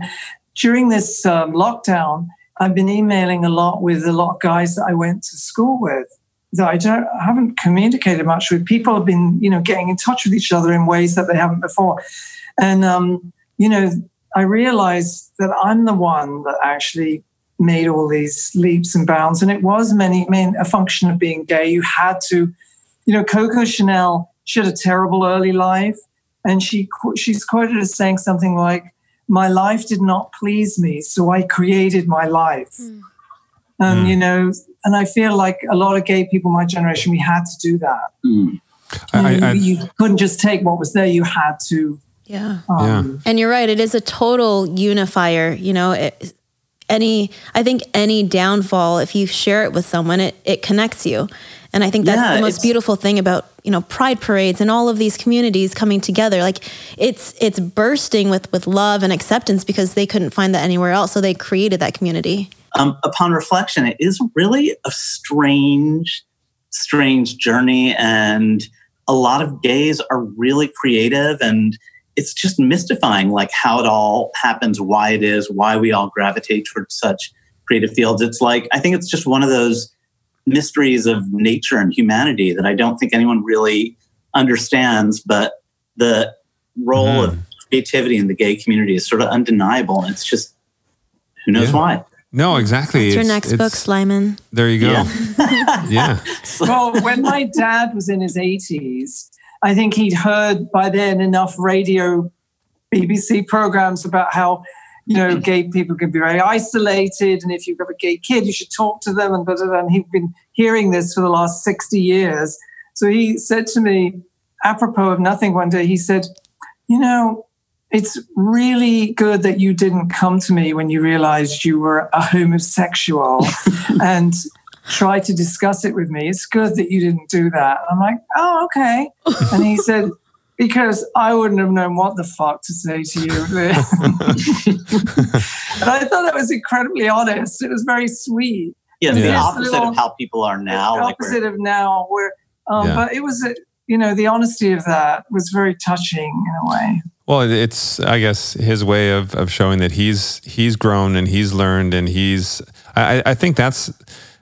during this um, lockdown, I've been emailing a lot with a lot of guys that I went to school with that I don't I haven't communicated much with. People have been you know getting in touch with each other in ways that they haven't before, and um, you know I realized that I'm the one that actually made all these leaps and bounds, and it was many, I mean, a function of being gay. You had to, you know, Coco Chanel. She had a terrible early life, and she she's quoted as saying something like, "My life did not please me, so I created my life." Um, Mm. You know, and I feel like a lot of gay people, my generation, we had to do that. Mm. I, I, you couldn't just take what was there; you had to. Yeah. Um, And you're right. It is a total unifier. You know, it, any, I think any downfall, if you share it with someone, it, it connects you. And I think that's Yeah, the most beautiful thing about, you know, pride parades and all of these communities coming together. Like it's, it's bursting with, with love and acceptance because they couldn't find that anywhere else. So they created that community. um, upon reflection, it is really a strange, strange journey. And a lot of gays are really creative and it's just mystifying, like how it all happens, why it is, why we all gravitate towards such creative fields. It's like, I think it's just one of those mysteries of nature and humanity that I don't think anyone really understands. But the role Mhm. of creativity in the gay community is sort of undeniable. And it's just, who knows Yeah. why? no, exactly. It's your It's- next book, it's- Slyman. There you go. Yeah. Yeah. [laughs] well, when my dad was in his 80s, I think he'd heard by then enough radio, BBC programs about how, you know, mm. gay people can be very isolated. And if you've got a gay kid, you should talk to them. And, blah, blah, blah. and he'd been hearing this for the last 60 years. So he said to me, apropos of nothing one day, he said, You know, it's really good that you didn't come to me when you realized you were a homosexual [laughs] and try to discuss it with me. It's good that you didn't do that. I'm like, oh, okay. And he said, [laughs] because I wouldn't have known what the fuck to say to you. [laughs] and I thought that was incredibly honest. It was very sweet. Yeah, it's Yeah. the opposite little- of how people are now. the like opposite of now, where, um, Yeah. but it was, a, you know, the honesty of that was very touching in a way. Well, it's I guess his way of, of showing that he's he's grown and he's learned and he's I, I think that's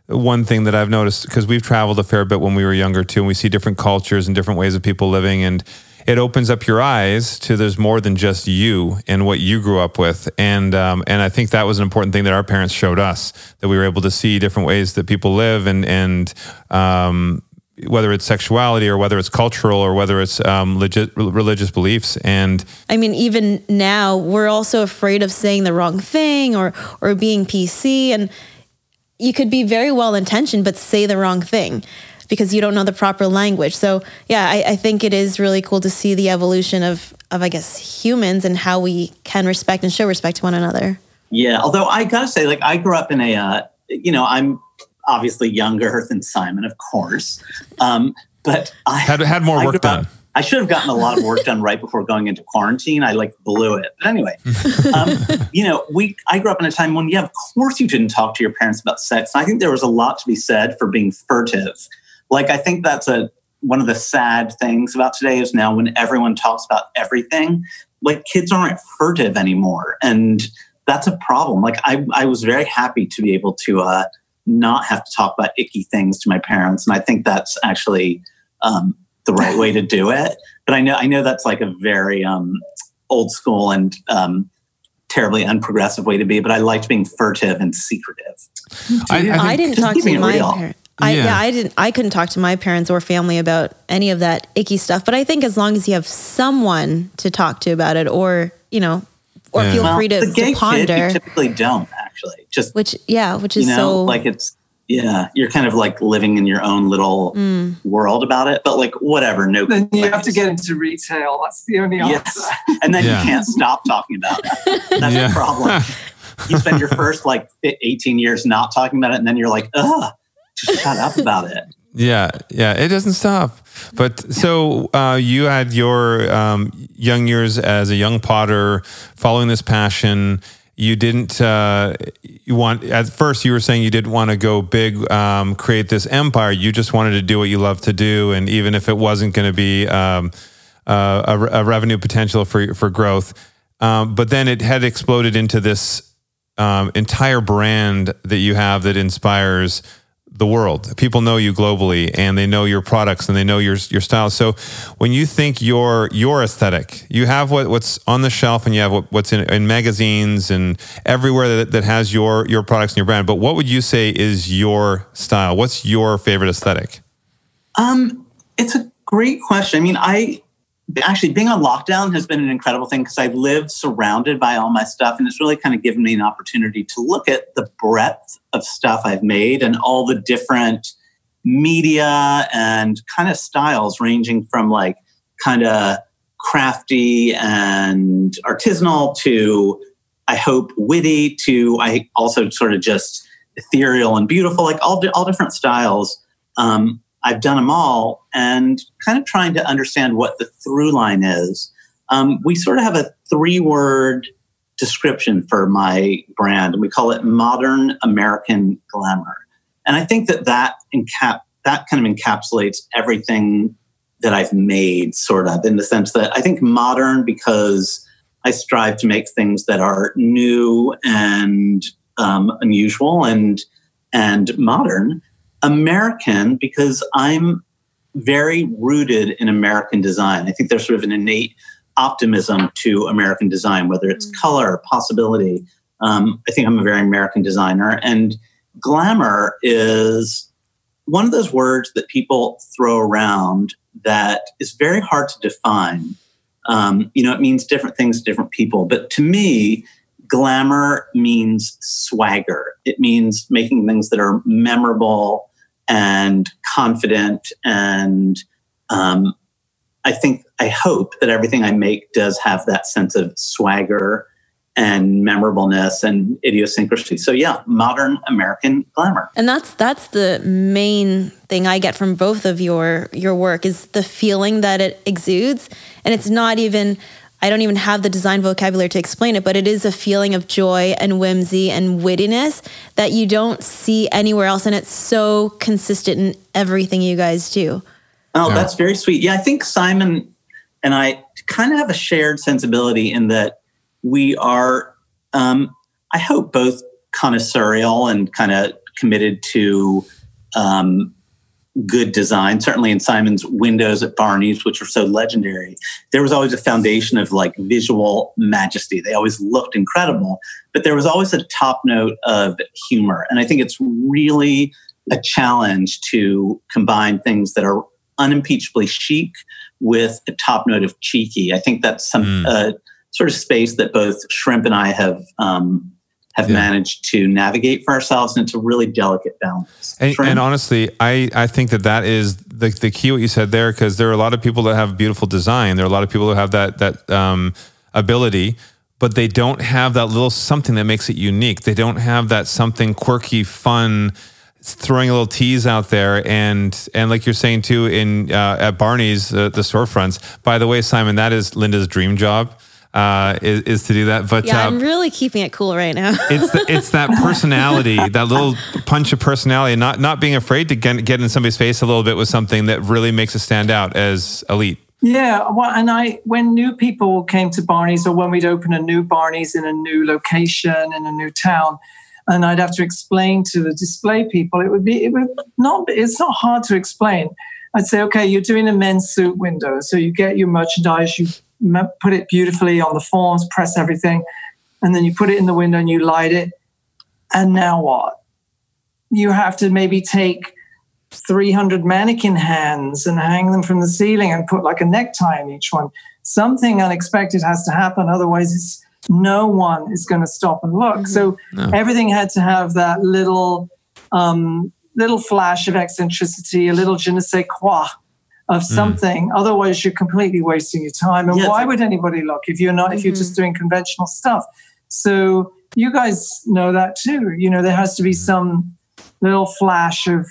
one thing that I've noticed because we've traveled a fair bit when we were younger too and we see different cultures and different ways of people living and it opens up your eyes to there's more than just you and what you grew up with. And um, and I think that was an important thing that our parents showed us that we were able to see different ways that people live and and um, whether it's sexuality or whether it's cultural or whether it's um, legit religious beliefs and I mean, even now we're also afraid of saying the wrong thing or or being PC, and you could be very well intentioned but say the wrong thing because you don't know the proper language. So yeah, I, I think it is really cool to see the evolution of of I guess humans and how we can respect and show respect to one another. Yeah, although I gotta say, like I grew up in a, uh, you know, I'm obviously younger than Simon, of course, um, but I had had more work grew up- done. I should have gotten a lot of work done right before going into quarantine. I like blew it. But anyway, um, [laughs] you know, we I grew up in a time when, yeah, of course you didn't talk to your parents about sex. And I think there was a lot to be said for being furtive. Like I think that's a one of the sad things about today is now when everyone talks about everything, like kids aren't furtive anymore. And that's a problem. Like I, I was very happy to be able to uh, not have to talk about icky things to my parents. And I think that's actually um, the right way to [laughs] do it. But I know I know that's like a very um, old school and um, terribly unprogressive way to be. But I liked being furtive and secretive. I, I I, didn't talk to my real. parents. I, Yeah. yeah. I didn't. I couldn't talk to my parents or family about any of that icky stuff. But I think as long as you have someone to talk to about it, or you know, or Yeah. feel Well, free to, the to gay kid, ponder, you typically don't actually. Just which yeah, which is you know, so like it's yeah, you're kind of like living in your own little Mm. world about it. But like whatever, no. Then you like, have to get into retail. That's the only answer. Yes. and then Yeah. you can't stop talking about it. That's Yeah. the problem. [laughs] You spend your first like 18 years not talking about it, and then you're like, ugh, just shut up about it. Yeah, yeah, it doesn't stop. But so uh, you had your um, young years as a young potter, following this passion. You didn't. Uh, you want at first. You were saying you didn't want to go big, um, create this empire. You just wanted to do what you love to do, and even if it wasn't going to be um, uh, a, a revenue potential for for growth, um, but then it had exploded into this um, entire brand that you have that inspires the world. People know you globally, and they know your products, and they know your your style. So, when you think your your aesthetic, you have what, what's on the shelf, and you have what, what's in, in magazines and everywhere that, that has your your products and your brand. But what would you say is your style? What's your favorite aesthetic? Um, it's a great question. I mean, I actually being on lockdown has been an incredible thing because I live surrounded by all my stuff, and it's really kind of given me an opportunity to look at the breadth of stuff I've made and all the different media and kind of styles, ranging from like kind of crafty and artisanal to I hope witty to I also sort of just ethereal and beautiful, like all all different styles. Um, I've done them all and kind of trying to understand what the through line is. Um, we sort of have a three word description for my brand, and we call it modern American glamour. And I think that that encap that kind of encapsulates everything that I've made, sort of, in the sense that I think modern because I strive to make things that are new and um, unusual and and modern. American because I'm very rooted in American design. I think there's sort of an innate optimism to American design, whether it's color, possibility. Um, I think I'm a very American designer, and glamour is one of those words that people throw around that is very hard to define. Um, you know, it means different things to different people, but to me, glamour means swagger. It means making things that are memorable and confident. And um, I think, I hope that everything I make does have that sense of swagger and memorableness and idiosyncrasy. So, yeah, modern American glamour. And that's that's the main thing I get from both of your your work is the feeling that it exudes. And it's not even I don't even have the design vocabulary to explain it, but it is a feeling of joy and whimsy and wittiness that you don't see anywhere else. And it's so consistent in everything you guys do. Oh, Yeah. that's very sweet. Yeah, I think Simon and I kind of have a shared sensibility in that we are, um, I hope, both connoisseurial and kind of committed to um, good design. Certainly in Simon's windows at Barneys, which are so legendary, there was always a foundation of like visual majesty. They always looked incredible, but there was always a top note of humor. And I think it's really a challenge to combine things that are unimpeachably chic with a top note of cheeky. I think that's some Mm. uh, sort of space that both Shrimp and I have um, have Yeah. managed to navigate for ourselves, and it's a really delicate balance. And, and honestly, I, I think that that is the, the key what you said there because there are a lot of people that have beautiful design. There are a lot of people who have that that um, ability, but they don't have that little something that makes it unique. They don't have that something quirky, fun, throwing a little tease out there. And and like you're saying too in uh, at Barneys uh, the storefronts. By the way, Simon, that is Linda's dream job. Uh, is, is to do that, but Yeah, uh, I'm really keeping it cool right now. [laughs] it's the, it's that personality, that little punch of personality, not not being afraid to get, get in somebody's face a little bit with something that really makes it stand out as elite. Yeah, well, and I when new people came to Barneys or when we'd open a new Barneys in a new location in a new town, and I'd have to explain to the display people, it would be it would not it's not hard to explain. I'd say, okay, you're doing a men's suit window, so you get your merchandise, you m- put it beautifully on the forms, press everything, and then you put it in the window and you light it, and now what? You have to maybe take 300 mannequin hands and hang them from the ceiling and put like a necktie in each one. Something unexpected has to happen. Otherwise, it's no one is going to stop and look. So No. everything had to have that little, um, little flash of eccentricity, a little je ne sais quoi of something. Otherwise, you're completely wasting your time. And Yeah, why would anybody look if you're not, if you're just doing conventional stuff? So you guys know that too. You know, there has to be some little flash of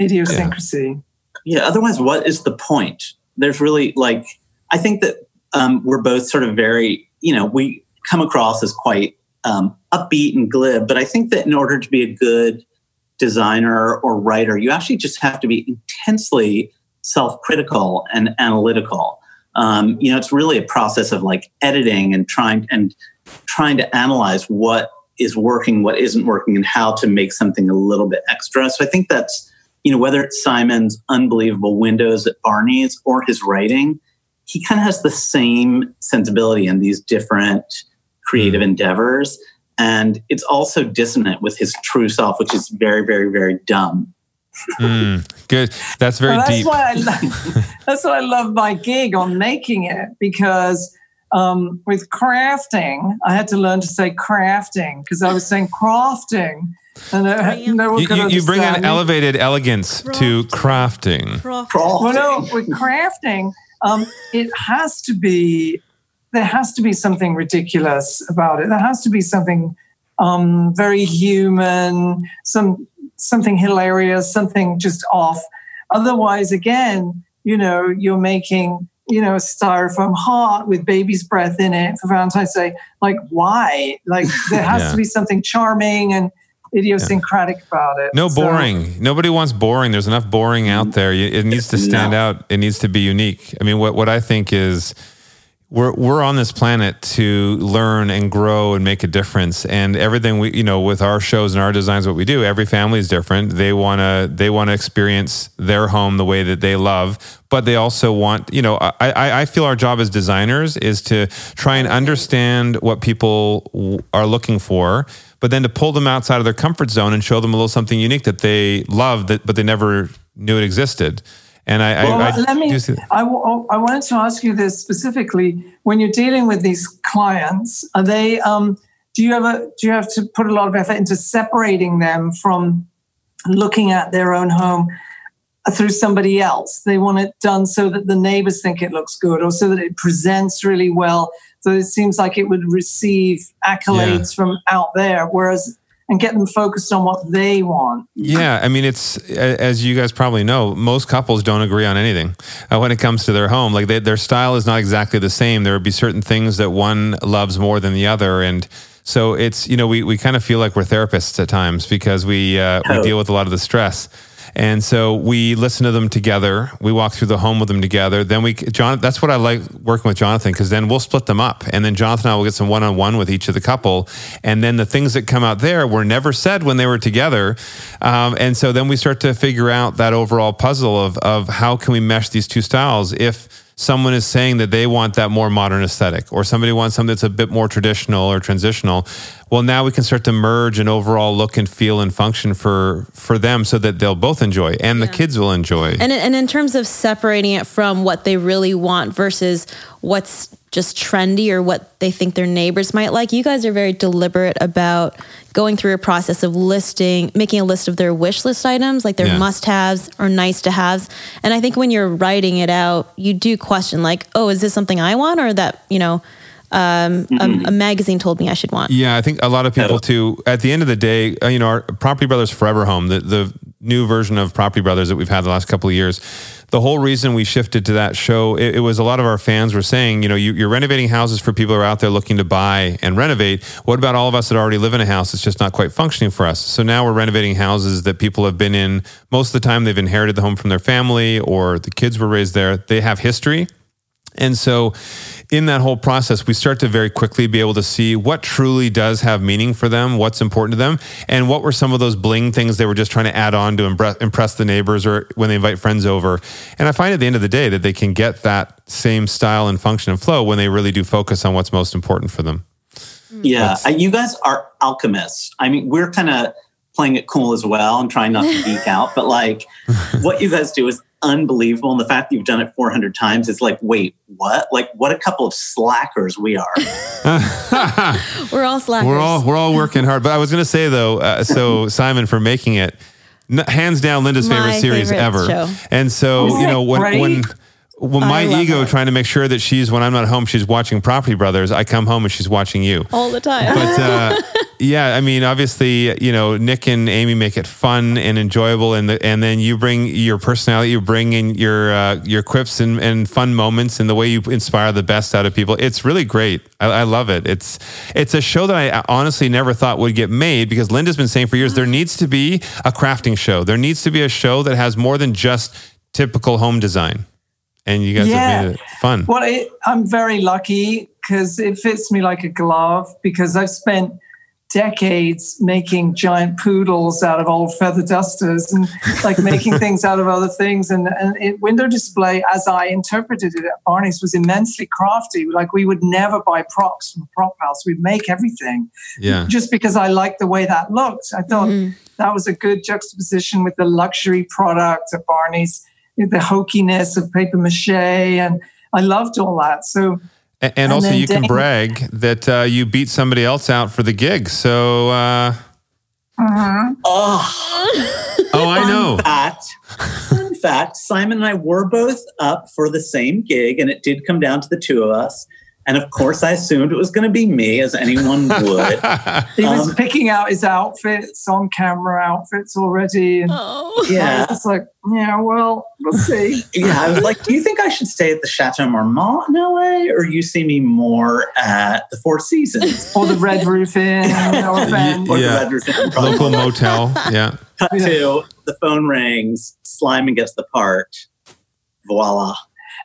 idiosyncrasy. Yeah. Otherwise, what is the point? There's really like, I think that um, we're both sort of very, you know, we come across as quite um, upbeat and glib, but I think that in order to be a good designer or writer, you actually just have to be intensely self critical and analytical. Um, you know, it's really a process of like editing and trying and trying to analyze what is working, what isn't working, and how to make something a little bit extra. So I think that's you know, whether it's Simon's unbelievable windows at Barneys or his writing, he kind of has the same sensibility in these different creative endeavors. And it's also dissonant with his true self, which is very, very, very dumb. Mm, good. That's very Well, that's deep. why I lo- [laughs] that's why I love my gig on making it because um, with crafting, I had to learn to say crafting because I was saying crafting, and uh, no one You, you, you bring an elevated elegance to crafting. Well, no, with crafting, um, it has to be there has to be something ridiculous about it. There has to be something um, very human, some something hilarious, something just off. Otherwise, again, you know, you're making you know a styrofoam heart with baby's breath in it for Valentine's Day. Like, why? Like, there has Yeah. to be something charming and idiosyncratic about it. No So- boring. Nobody wants boring. There's enough boring out there. It needs to stand No. out. It needs to be unique. I mean, what, what I think is we're, we're on this planet to learn and grow and make a difference. And everything we, you know, with our shows and our designs, what we do, every family is different. They want to, they want to experience their home the way that they love, but they also want, you know, I, I, I feel our job as designers is to try and understand what people are looking for, but then to pull them outside of their comfort zone and show them a little something unique that they love, that but they never knew it existed. And I, Well, I, I let me. see- I, w- I wanted to ask you this specifically. When you're dealing with these clients, are they? Um, do you ever? Do you have to put a lot of effort into separating them from looking at their own home through somebody else? They want it done so that the neighbors think it looks good, or so that it presents really well. So it seems like it would receive accolades from out there, whereas and get them focused on what they want. Yeah, I mean, it's as you guys probably know, most couples don't agree on anything uh, when it comes to their home. Like they, their style is not exactly the same. There would be certain things that one loves more than the other, and so it's you know we we kind of feel like we're therapists at times because we uh, we deal with a lot of the stress. And so we listen to them together. We walk through the home with them together. Then we, John, that's what I like working with Jonathan because then we'll split them up. And then Jonathan and I will get some one on one with each of the couple. And then the things that come out there were never said when they were together. Um, and so then we start to figure out that overall puzzle of, of how can we mesh these two styles if someone is saying that they want that more modern aesthetic or somebody wants something that's a bit more traditional or transitional well now we can start to merge an overall look and feel and function for for them so that they'll both enjoy and the kids will enjoy And and in terms of separating it from what they really want versus what's just trendy or what they think their neighbors might like, you guys are very deliberate about going through a process of listing, making a list of their wish list items, like their Yeah. must-haves or nice to haves. And I think when you're writing it out, you do question like, oh, is this something I want or that you know um, a, a magazine told me I should want? Yeah, I think a lot of people too. At the end of the day, uh, you know, our Property Brothers Forever Home, the the new version of Property Brothers that we've had the last couple of years. The whole reason we shifted to that show, it, it was a lot of our fans were saying, you know, you, you're renovating houses for people who are out there looking to buy and renovate. What about all of us that already live in a house that's just not quite functioning for us? So now we're renovating houses that people have been in most of the time. They've inherited the home from their family or the kids were raised there. They have history. And so, in that whole process, we start to very quickly be able to see what truly does have meaning for them, what's important to them, and what were some of those bling things they were just trying to add on to impress, impress the neighbors or when they invite friends over. And I find at the end of the day that they can get that same style and function and flow when they really do focus on what's most important for them. Yeah, uh, you guys are alchemists. I mean, we're kind of playing it cool as well and trying not to geek [laughs] out, but like what you guys do is unbelievable. And the fact that you've done it 400 times is like, wait, what? Like, what a couple of slackers we are. [laughs] [laughs] We're all slackers. We're all we're all working hard. But I was going to say though, uh, so [laughs] Simon for making it, n- hands down Linda's My favorite series favorite ever. show. And so you know when great? when. When my ego it. trying to make sure that she's when I'm not home, she's watching Property Brothers. I come home and she's watching you. all the time. But uh, [laughs] yeah, I mean, obviously, you know, Nick and Amy make it fun and enjoyable, and the, and then you bring your personality, you bring in your uh, your quips and, and fun moments, and the way you inspire the best out of people. It's really great. I, I love it. It's it's a show that I honestly never thought would get made because Linda's been saying for years there needs to be a crafting show. There needs to be a show that has more than just typical home design, and you guys Yeah. have made it fun. Well, it, I'm very lucky because it fits me like a glove because I've spent decades making giant poodles out of old feather dusters and like [laughs] making things out of other things. And, and it, window display, as I interpreted it at Barneys, was immensely crafty. Like we would never buy props from a prop house. We'd make everything Yeah. just because I liked the way that looked. I thought mm-hmm. that was a good juxtaposition with the luxury product at Barneys, the hokiness of paper mache, and I loved all that. So And, And also, then you can brag that uh, you beat somebody else out for the gig. So, uh, Oh, [laughs] oh, I know. fact, fun fact, Simon and I were both up for the same gig, and it did come down to the two of us. And of course, I assumed it was going to be me, as anyone [laughs] would. he was Um, picking out his outfits on camera outfits already. And oh. yeah. it's like, yeah, well, we'll see. [laughs] Yeah, I was like, do you think I should stay at the Chateau Marmont in LA, or you see me more at the Four Seasons or the Red Roof Inn, [laughs] no offense. or Yeah. the Red Roof Inn? Probably Local motel. Yeah. Cut to the phone rings. Slyman gets the part. Voila.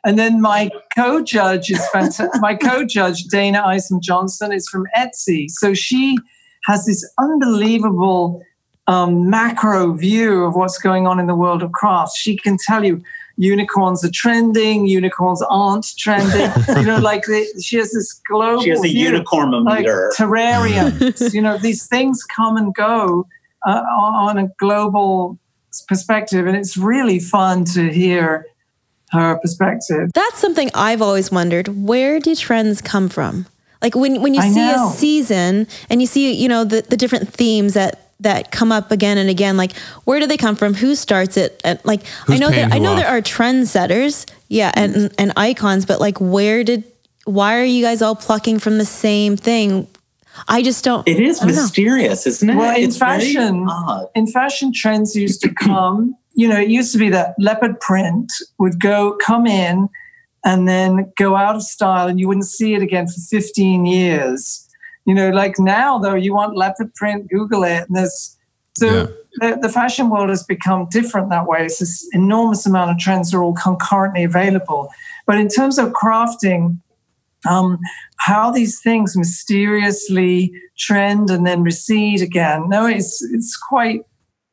And then my co-judge is fantastic. my co-judge, Dayna Isom Johnson, is from Etsy. So she has this unbelievable um, macro view of what's going on in the world of crafts. She can tell you unicorns are trending, unicorns aren't trending. you know, like the, she has this global She has a unicorn like terrariums. you know, these things come and go uh, on a global perspective, and it's really fun to hear her perspective. That's something I've always wondered. Where do trends come from? Like when when you I see know. a season and you see, you know, the, the different themes that that come up again and again, like where do they come from? Who starts it? And like I know that I who know there off? are trendsetters, yeah, and and icons, but like where did why are you guys all plucking from the same thing? I just don't It is don't know. mysterious, isn't it? Well, in It's very fashion- odd. in fashion trends used to come you know it used to be that leopard print would go come in and then go out of style and you wouldn't see it again for 15 years you know like now though you want leopard print google it and there's So Yeah. the, the fashion world has become different that way. It's this enormous amount of trends are all concurrently available. But in terms of crafting, um, how these things mysteriously trend and then recede again. No, it's it's quite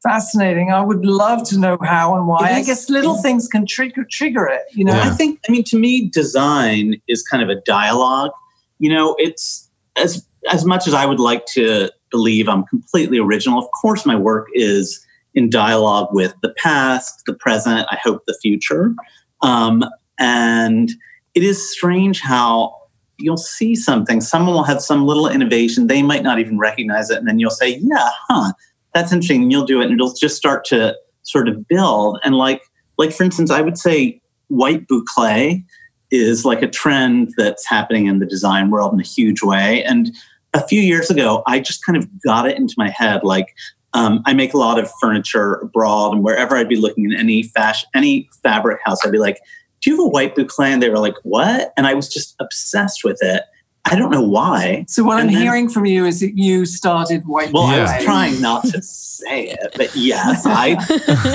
fascinating. I would love to know how and why. It I guess little things can trigger trigger it. You know, Yeah. I think, I mean, to me, design is kind of a dialogue. You know, it's as as much as I would like to believe I'm completely original. Of course, my work is in dialogue with the past, the present. I hope the future. Um, and it is strange how you'll see something. Someone will have some little innovation. They might not even recognize it, and then you'll say, "Yeah, huh." That's interesting. And you'll do it, and it'll just start to sort of build. And like, like for instance, I would say white boucle is like a trend that's happening in the design world in a huge way. And a few years ago, I just kind of got it into my head. Like, um, I make a lot of furniture abroad, and wherever I'd be looking in any fashion, any fabric house, I'd be like, "Do you have a white boucle?" And they were like, "What?" And I was just obsessed with it. I don't know why. so what I'm then- hearing from you is that you started white. Well, I was trying not to say it, but yes, [laughs] I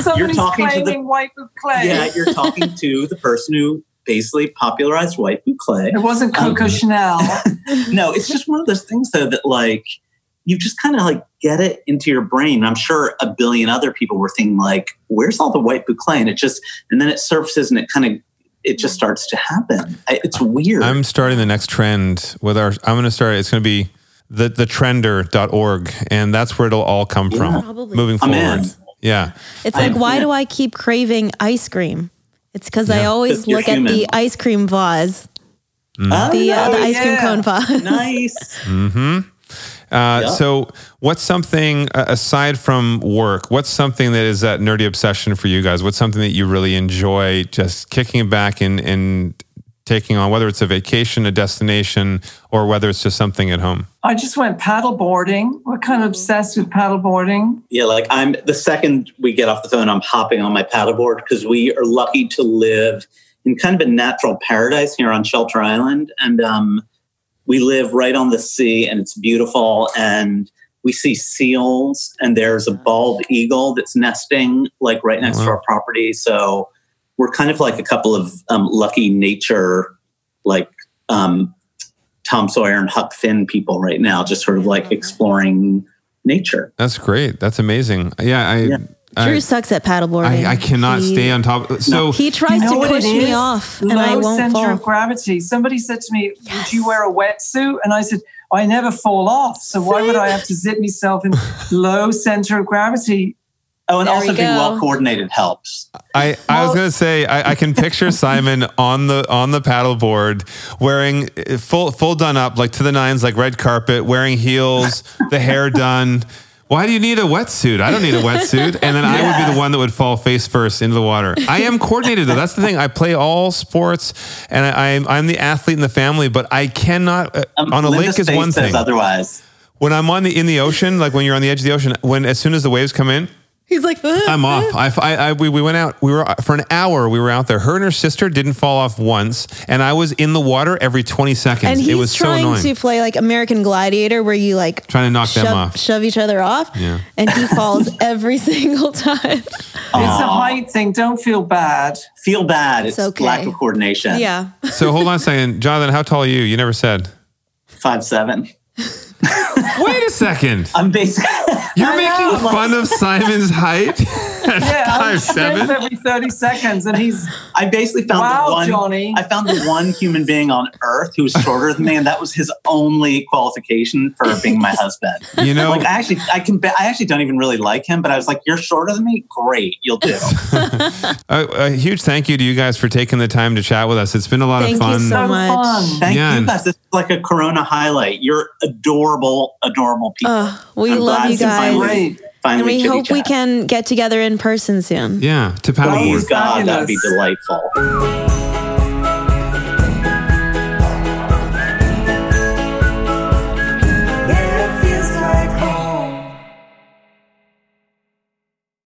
Somebody's talking to the- white boucle. yeah, you're talking to the person who basically popularized white boucle. It wasn't Coco Um, Chanel. [laughs] No, it's just one of those things though that like you just kind of like get it into your brain. I'm sure a billion other people were thinking like, "Where's all the white boucle?" And it just and then it surfaces and it kind of it just starts to happen. It's weird. I'm starting the next trend with our. I'm going to start. It's going to be the the trender.org, and that's where it'll all come Yeah. from Probably. moving I'm forward. in. Yeah. It's I'm- like, why do I keep craving ice cream? It's because I Yeah. always 'Cause you're look at the ice cream vase, Oh, the uh, the Oh, ice cream cone vase. nice. hmm Uh, Yeah. So, what's something uh, aside from work? What's something that is that nerdy obsession for you guys? What's something that you really enjoy just kicking it back and, and taking on, whether it's a vacation, a destination, or whether it's just something at home? I just went paddleboarding. We're kind of obsessed with paddleboarding. Yeah, like I'm the second we get off the phone, I'm hopping on my paddleboard because we are lucky to live in kind of a natural paradise here on Shelter Island. And um, we live right on the sea and it's beautiful. And we see seals and there's a bald eagle that's nesting like right next to our property. So we're kind of like a couple of um, lucky nature, like um, Tom Sawyer and Huck Finn people right now, just sort of like exploring nature. That's great. That's amazing. Yeah, I, Yeah. I, Drew sucks at paddleboarding. I, I cannot He- stay on top. So, He tries You know to push me off, and Low I won't center fall. of gravity. Somebody said to me, Yes. "Would you wear a wetsuit?" And I said, "I never fall off. So why would I have to zip myself in [laughs] low center of gravity?" Oh, and There also we being well coordinated helps. I, I was gonna say I, I can picture [laughs] Simon on the on the paddleboard wearing uh, full full done up like to the nines like red carpet wearing heels the hair done. Why do you need a wetsuit? I don't need a wetsuit. And then I would be the one that would fall face first into the water. I am coordinated though. That's the thing. I play all sports, and I, I'm I'm the athlete in the family. But I cannot uh, Um, on a Linda lake is one thing. Otherwise, When I'm on the in the ocean, like when you're on the edge of the ocean, when as soon as the waves come in, He's like. I'm off. I, I, I- we, we went out. We were for an hour. We were out there. Her and her sister didn't fall off once, and I was in the water every 20 seconds. and he's it was so trying annoying. to play like American Gladiator, where you like Trying to knock them off. shove each other off, Yeah. and he falls [laughs] every single time. It's a height thing. Don't feel bad. feel bad. It's, okay. lack of coordination. Yeah, so hold on a second, [laughs] Jonathan. How tall are you? You never said. five seven. Wait a second. I'm basically. You're making fun of Simon's height. [laughs] [laughs] Yeah, I'm Five seven. straight every thirty seconds, and he's I basically found Wow, the one. Johnny. I found the one human being on Earth who was shorter than me, and that was his only qualification for being my husband. [laughs] You know, Like I actually, I can. be- I actually don't even really like him, but I was like, "You're shorter than me. Great, you'll do." [laughs] a, a huge thank you to you guys for taking the time to chat with us. It's been a lot Thank of you fun. so so much. fun. Thank Yeah. you guys. This is like a Corona highlight. You're adorable, adorable people. Ugh, we I'm love you guys, finally- and we chitty hope we can get together in person soon. yeah, to Please, paddleboard. God, that would be delightful.